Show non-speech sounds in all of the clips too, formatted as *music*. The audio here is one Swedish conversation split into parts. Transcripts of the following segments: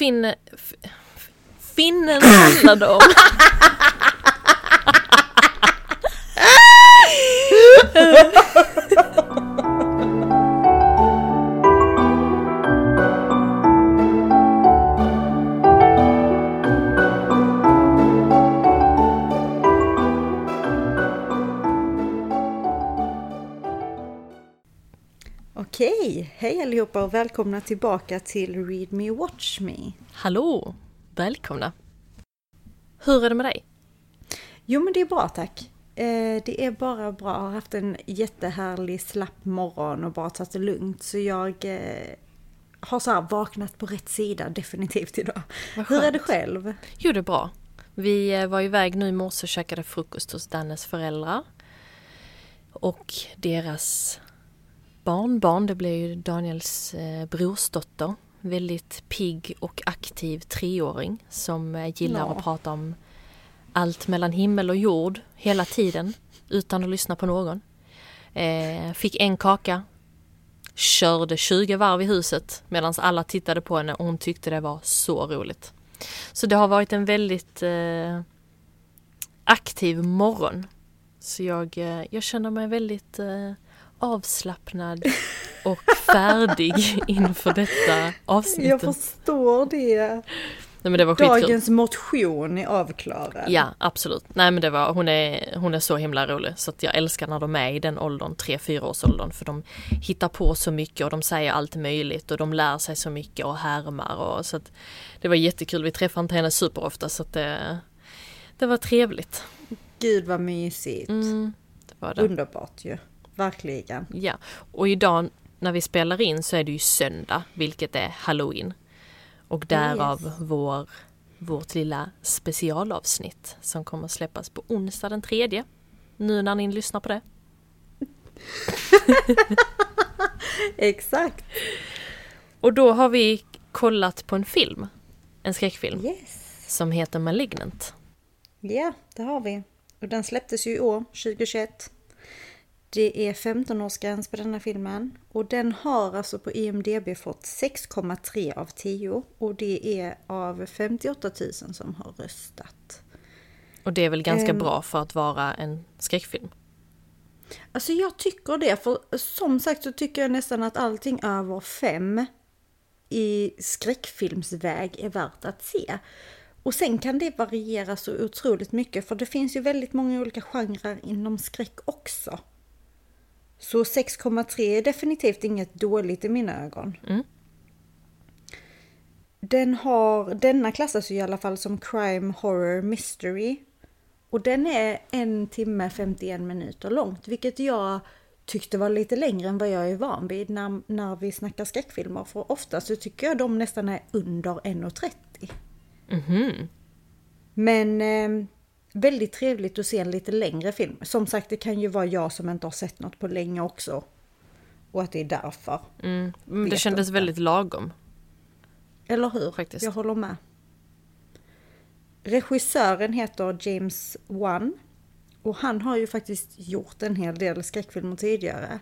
Finn... Finnen handlade om. *laughs* hej allihopa och välkomna tillbaka till Read Me Watch Me. Hallå! Välkomna! Hur är det med dig? Jo men det är bra tack. Eh, det är bara bra, jag har haft en jättehärlig slapp morgon och bara tagit det lugnt. Så jag eh, har så vaknat på rätt sida definitivt idag. Hur är det själv? Jo, det är bra. Vi eh, var iväg nu i morse och käkade frukost hos Dannes föräldrar. Och deras barnbarn, det blev ju Daniels eh, brorsdotter. Väldigt pigg och aktiv treåring som eh, gillar Ja. att prata om allt mellan himmel och jord hela tiden utan att lyssna på någon. Eh, fick en kaka, körde 20 varv i huset medan alla tittade på henne och hon tyckte det var så roligt. Så det har varit en väldigt eh, aktiv morgon. Så jag, eh, jag känner mig väldigt eh, avslappnad och färdig inför detta avsnitt. Jag förstår det. Nej, men det var skitkul. Dagens motion är avklarad. Ja, absolut. Nej men det var, hon är, hon är så himla rolig så att jag älskar när de är i den åldern, 3-4 års åldern för de hittar på så mycket och de säger allt möjligt och de lär sig så mycket och härmar och så att det var jättekul. Vi träffar inte henne superofta så att det, det var trevligt. Gud vad mysigt. Mm, det var det. Underbart ju. Verkligen. Ja, och idag när vi spelar in så är det ju söndag, vilket är halloween. Och därav yes. vår, vårt lilla specialavsnitt som kommer släppas på onsdag den tredje. Nu när ni lyssnar på det. *laughs* Exakt. Och då har vi kollat på en film, en skräckfilm, Yes. som heter Malignant. Ja, det har vi. Och den släpptes ju i år, 2021. Det är 15-årsgräns på denna filmen. Och den har alltså på IMDB fått 6,3 av 10. Och det är av 58 000 som har röstat. Och det är väl ganska Ehm. bra för att vara en skräckfilm. Alltså jag tycker det, för som sagt så tycker jag nästan att allting över fem i skräckfilmsväg är värt att se. Och sen kan det variera så otroligt mycket för det finns ju väldigt många olika genrer inom skräck också. Så 6,3 är definitivt inget dåligt i mina ögon. Mm. Den har, denna klassas ju i alla fall som crime, horror, mystery. Och den är en timme 51 minuter långt, vilket jag tyckte var lite längre än vad jag är van vid när, när vi snackar skräckfilmer. För ofta så tycker jag de nästan är under 1.30. Mhm. Men eh, väldigt trevligt att se en lite längre film. Som sagt, det kan ju vara jag som inte har sett något på länge också. Och att det är därför. Mm. Men Det kändes inte. väldigt lagom. Eller hur? Faktiskt. Jag håller med. Regissören heter James Wan. Och han har ju faktiskt gjort en hel del skräckfilmer tidigare.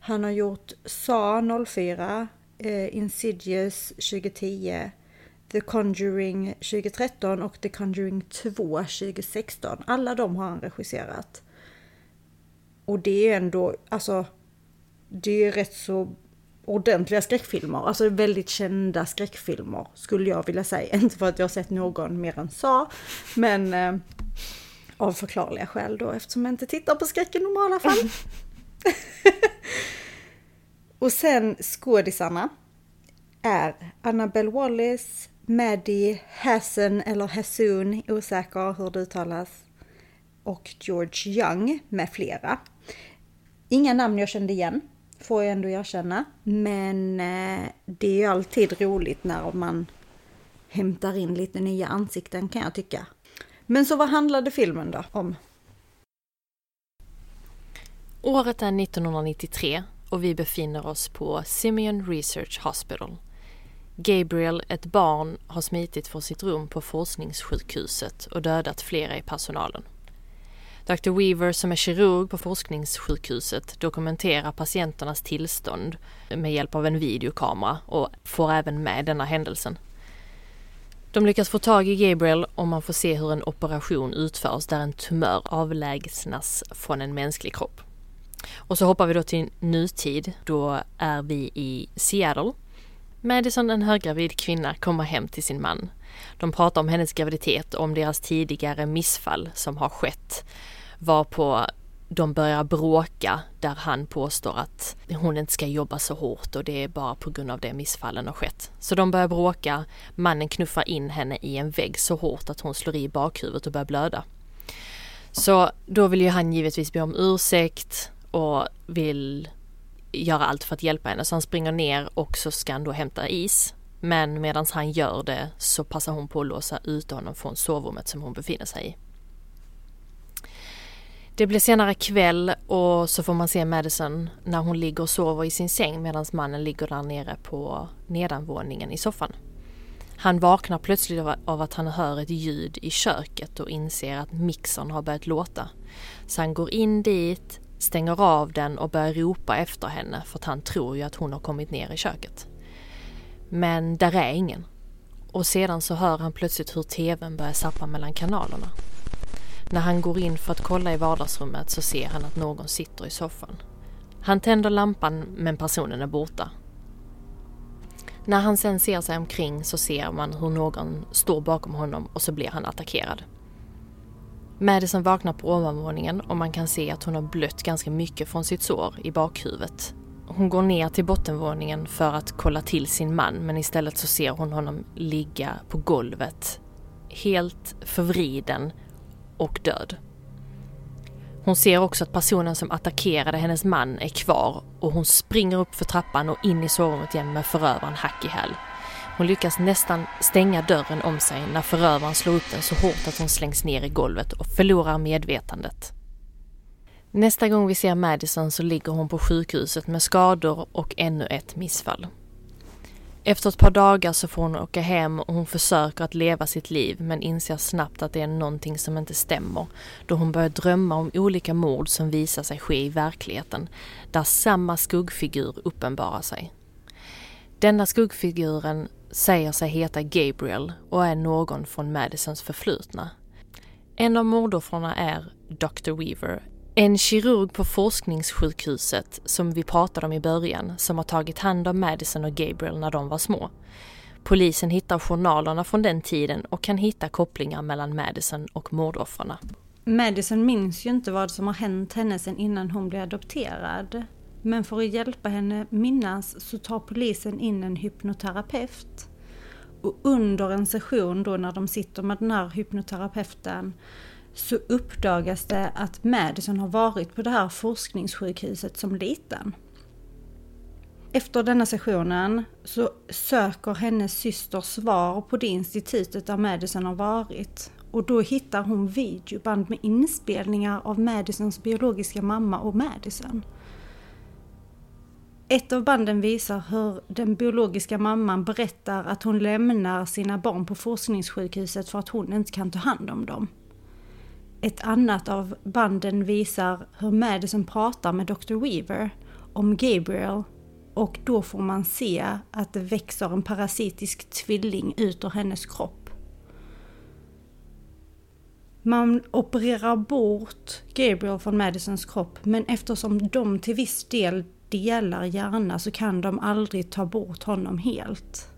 Han har gjort Saw 04, eh, Insidious 2010, The Conjuring 2013 och The Conjuring 2 2016. Alla de har han regisserat. Och det är ändå, alltså, det är rätt så ordentliga skräckfilmer. Alltså väldigt kända skräckfilmer skulle jag vilja säga. *laughs* Inte för att jag har sett någon mer än Sa, men eh, av förklarliga skäl då eftersom jag inte tittar på skräck i normala fall. *laughs* Och sen skådisarna är Annabelle Wallis, Maddie Hassan eller Hassoon, osäker hur det uttalas, och George Young med flera. Inga namn jag kände igen, får jag ändå erkänna. Men eh, det är ju alltid roligt när man hämtar in lite nya ansikten kan jag tycka. Men så vad handlade filmen då om? Året är 1993 och vi befinner oss på Simeon Research Hospital. Gabriel, ett barn, har smitit från sitt rum på forskningssjukhuset och dödat flera i personalen. Dr. Weaver, som är kirurg på forskningssjukhuset, dokumenterar patienternas tillstånd med hjälp av en videokamera och får även med denna händelsen. De lyckas få tag i Gabriel och man får se hur en operation utförs där en tumör avlägsnas från en mänsklig kropp. Och så hoppar vi då till nutid. Då är vi i Seattle. Madison, en höggravid kvinna, kommer hem till sin man. De pratar om hennes graviditet och om deras tidigare missfall som har skett. Varpå de börjar bråka där han påstår att hon inte ska jobba så hårt och det är bara på grund av det missfallen har skett. Så de börjar bråka, mannen knuffar in henne i en vägg så hårt att hon slår i bakhuvudet och börjar blöda. Så då vill ju han givetvis be om ursäkt och vill göra allt för att hjälpa henne. Så han springer ner och så ska han då hämta is. Men medan han gör det så passar hon på att låsa ut honom från sovrummet som hon befinner sig i. Det blir senare kväll och så får man se Madison när hon ligger och sover i sin säng medan mannen ligger där nere på nedanvåningen i soffan. Han vaknar plötsligt av att han hör ett ljud i köket och inser att mixern har börjat låta. Så han går in dit, stänger av den och börjar ropa efter henne för att han tror ju att hon har kommit ner i köket. Men där är ingen. Och sedan så hör han plötsligt hur tvn börjar sappa mellan kanalerna. När han går in för att kolla i vardagsrummet så ser han att någon sitter i soffan. Han tänder lampan men personen är borta. När han sen ser sig omkring så ser man hur någon står bakom honom och så blir han attackerad. Madison vaknar på ovanvåningen och man kan se att hon har blött ganska mycket från sitt sår i bakhuvudet. Hon går ner till bottenvåningen för att kolla till sin man men istället så ser hon honom ligga på golvet helt förvriden och död. Hon ser också att personen som attackerade hennes man är kvar och hon springer upp för trappan och in i sovrummet igen med förövaren hack i häl. Hon lyckas nästan stänga dörren om sig när förövaren slår upp den så hårt att hon slängs ner i golvet och förlorar medvetandet. Nästa gång vi ser Madison så ligger hon på sjukhuset med skador och ännu ett missfall. Efter ett par dagar så får hon åka hem och hon försöker att leva sitt liv men inser snabbt att det är någonting som inte stämmer då hon börjar drömma om olika mord som visar sig ske i verkligheten där samma skuggfigur uppenbarar sig. Denna skuggfiguren säger sig heta Gabriel och är någon från Madisons förflutna. En av mordoffren är Dr. Weaver, en kirurg på forskningssjukhuset som vi pratade om i början som har tagit hand om Madison och Gabriel när de var små. Polisen hittar journalerna från den tiden och kan hitta kopplingar mellan Madison och mordoffren. Madison minns ju inte vad som har hänt henne sedan innan hon blev adopterad. Men för att hjälpa henne minnas så tar polisen in en hypnoterapeut. Och under en session då när de sitter med den här hypnoterapeuten så uppdagas det att Madison har varit på det här forskningssjukhuset som liten. Efter denna sessionen så söker hennes syster svar på det institutet där Madison har varit. Och då hittar hon videoband med inspelningar av Madisons biologiska mamma och Madison. Ett av banden visar hur den biologiska mamman berättar att hon lämnar sina barn på forskningssjukhuset för att hon inte kan ta hand om dem. Ett annat av banden visar hur Madison pratar med Dr. Weaver om Gabriel och då får man se att det växer en parasitisk tvilling ut ur hennes kropp. Man opererar bort Gabriel från Madisons kropp men eftersom de till viss del delar hjärna så kan de aldrig ta bort honom helt.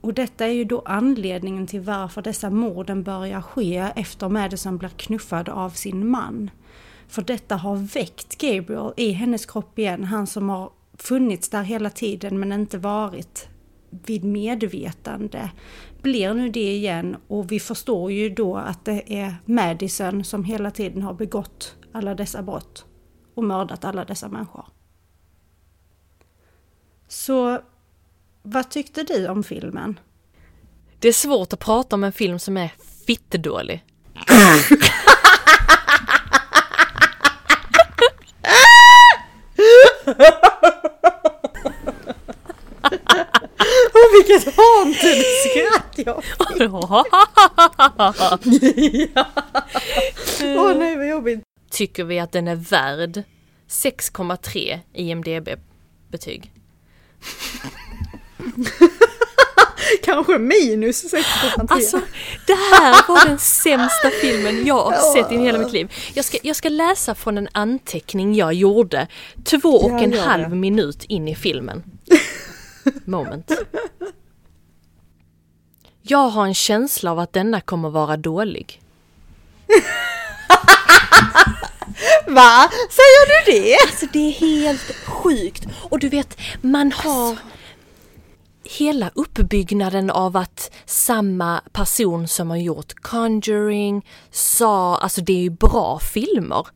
Och detta är ju då anledningen till varför dessa morden börjar ske efter Madison blir knuffad av sin man. För detta har väckt Gabriel i hennes kropp igen, han som har funnits där hela tiden men inte varit vid medvetande blir nu det igen och vi förstår ju då att det är Madison som hela tiden har begått alla dessa brott och mördat alla dessa människor. Så vad tyckte du om filmen? Det är svårt att prata om en film som är fittedålig. Åh vilket haunted skratt jag fick! Åh nej vad jobbigt! Tycker vi att den är värd 6,3 IMDB-betyg. *laughs* Kanske minus 6 på Alltså, det här var den sämsta filmen jag har sett i hela mitt liv. Jag ska, jag ska läsa från en anteckning jag gjorde två och Ja, en halv minut in i filmen. Moment. Jag har en känsla av att denna kommer vara dålig. Va? Säger du det? Alltså det är helt sjukt. Och du vet, man har hela uppbyggnaden av att samma person som har gjort Conjuring, sa, alltså det är ju bra filmer.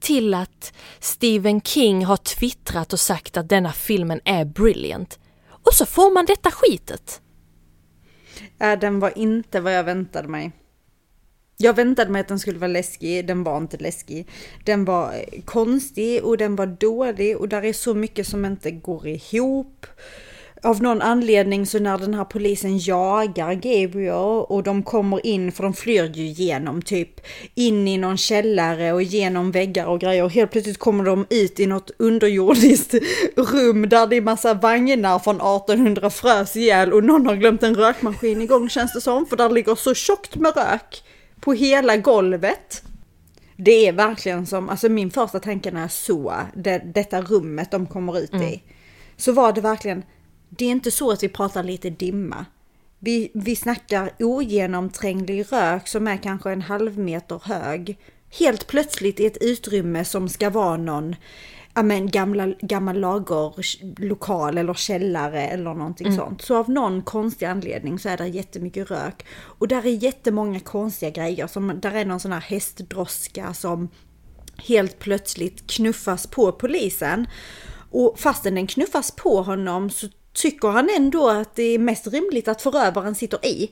Till att Stephen King har twittrat och sagt att denna filmen är brilliant. Och så får man detta skitet. Ja, den var inte vad jag väntade mig. Jag väntade mig att den skulle vara läskig, den var inte läskig. Den var konstig och den var dålig och där är så mycket som inte går ihop. Av någon anledning så när den här polisen jagar Gabriel och de kommer in, för de flyr ju genom typ in i någon källare och genom väggar och grejer och helt plötsligt kommer de ut i något underjordiskt rum där det är massa vagnar från 1800 frös ihjäl och någon har glömt en rökmaskin igång känns det som för där ligger så tjockt med rök på hela golvet. Det är verkligen som, alltså min första tanke när jag såg det, detta rummet de kommer ut i. Så var det verkligen, det är inte så att vi pratar lite dimma. Vi, vi snackar ogenomtränglig rök som är kanske en halv meter hög. Helt plötsligt i ett utrymme som ska vara någon ja, men gamla, gammal lagerlokal eller källare eller någonting sånt. Så av någon konstig anledning så är det jättemycket rök. Och där är jättemånga konstiga grejer. Som, där är någon sån här hästdroska som helt plötsligt knuffas på polisen. Och fastän den knuffas på honom så tycker han ändå att det är mest rimligt att förövaren sitter i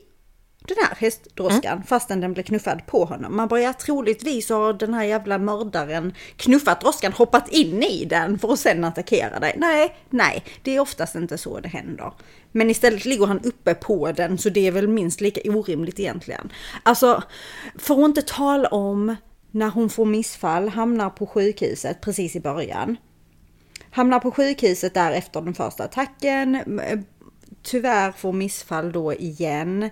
den här hästdroskan fastän den blir knuffad på honom. Man bara, ja troligtvis har den här jävla mördaren knuffat droskan, hoppat in i den för att sen attackera dig. Nej, nej, det är oftast inte så det händer. Men istället ligger han uppe på den så det är väl minst lika orimligt egentligen. Alltså, för att inte tala om när hon får missfall, hamnar på sjukhuset precis i början. Hamnar på sjukhuset där efter den första attacken. Tyvärr får missfall då igen.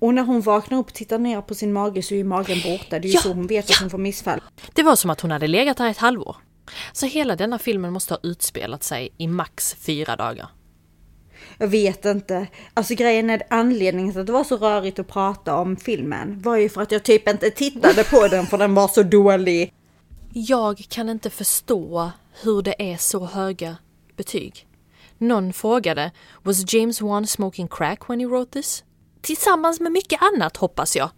Och när hon vaknar upp och tittar ner på sin mage så är ju magen borta. Det är ju Ja, så hon vet att hon får missfall. Det var som att hon hade legat där ett halvår. Så hela denna filmen måste ha utspelat sig i max fyra dagar. Jag vet inte. Alltså grejen är anledningen till att det var så rörigt att prata om filmen var ju för att jag typ inte tittade på den för den var så dålig. Jag kan inte förstå hur det är så höga betyg. Någon frågade, was James Wan smoking crack when he wrote this? Tillsammans med mycket annat hoppas jag.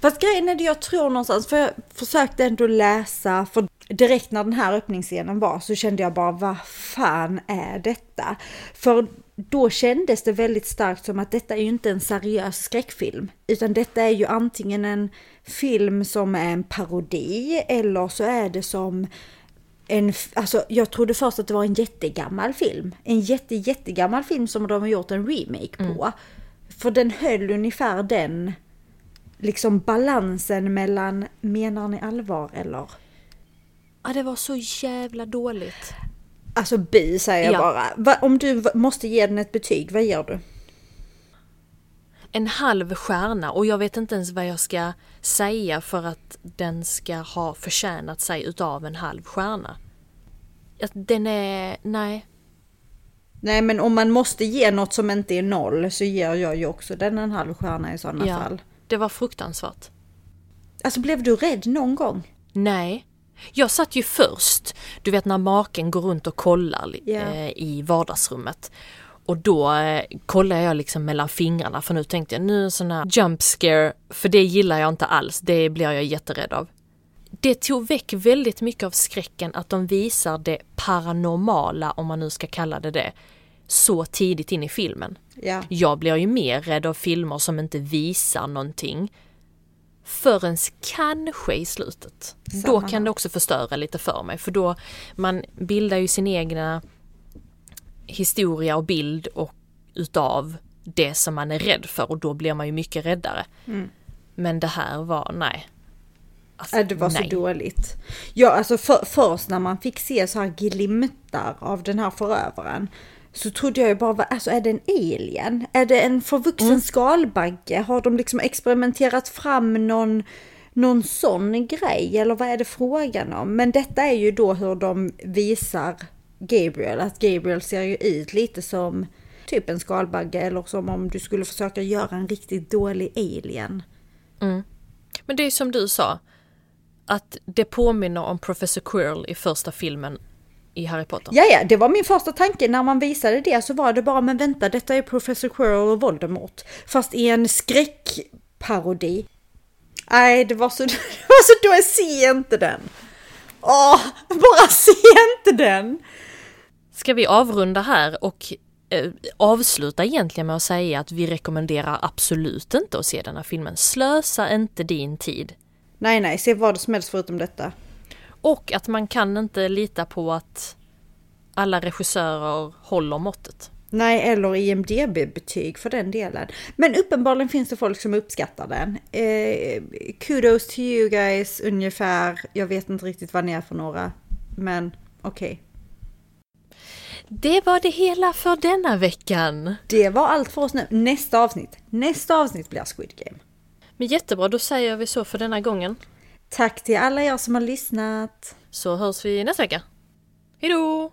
Fast grejen är det jag tror någonstans, för jag försökte ändå läsa, för direkt när den här öppningsscenen var så kände jag bara vad fan är detta? För då kändes det väldigt starkt som att detta är ju inte en seriös skräckfilm, utan detta är ju antingen en film som är en parodi eller så är det som en, alltså jag trodde först att det var en jättegammal film. En jätte, jättegammal film som de har gjort en remake på. För den höll ungefär den liksom balansen mellan menar ni allvar eller? Ja, det var så jävla dåligt. Alltså bi säger jag Ja. bara. Om du måste ge den ett betyg, vad ger du? En halv stjärna och jag vet inte ens vad jag ska säga för att den ska ha förtjänat sig utav en halv stjärna. Den är, nej. Nej men om man måste ge något som inte är noll så ger jag ju också den en halv stjärna i sådana Ja, fall. det var fruktansvärt. Alltså blev du rädd någon gång? Nej. Jag satt ju först, du vet när maken går runt och kollar eh, i vardagsrummet. Och då eh, kollar jag liksom mellan fingrarna för nu tänkte jag nu en sån här jump scare, för det gillar jag inte alls, det blir jag jätterädd av. Det tog väck väldigt mycket av skräcken att de visar det paranormala, om man nu ska kalla det det, så tidigt in i filmen. Ja. Jag blir ju mer rädd av filmer som inte visar någonting förrän kanske i slutet. Då Samma kan här. det också förstöra lite för mig för då man bildar ju sin egna historia och bild och utav det som man är rädd för och då blir man ju mycket räddare. Mm. Men det här var, nej. Alltså, det var nej. så dåligt. Ja, alltså för, först när man fick se så här glimtar av den här förövaren så trodde jag ju bara, vad- alltså är det en alien? Är det en förvuxen skalbagge? Har de liksom experimenterat fram någon, någon sån grej? Eller vad är det frågan om? Men detta är ju då hur de visar Gabriel, att Gabriel ser ju ut lite som typ en skalbagge eller som om du skulle försöka göra en riktigt dålig alien. Men det är som du sa, att det påminner om Professor Quirrell i första filmen i Harry Potter. Ja, ja, det var min första tanke när man visade det så var det bara, men vänta, detta är Professor Quirrell och Voldemort. Fast i en skräckparodi. Nej, det var så, *laughs* det var så då jag ser inte den. Åh, bara *laughs* se inte den! Ska vi avrunda här och eh, avsluta egentligen med att säga att vi rekommenderar absolut inte att se den här filmen. Slösa inte din tid. Nej, nej, se vad som helst förutom detta. Och att man kan inte lita på att alla regissörer håller måttet. Nej, eller IMDB-betyg för den delen. Men uppenbarligen finns det folk som uppskattar den. Eh, kudos to you guys, ungefär. Jag vet inte riktigt vad ni är för några. Men okej. Det var det hela för denna veckan. Det var allt för oss nu. Nästa avsnitt. Nästa avsnitt blir Squid Game. Men jättebra, då säger vi så för denna gången. Tack till alla er som har lyssnat. Så hörs vi nästa vecka. Hejdå!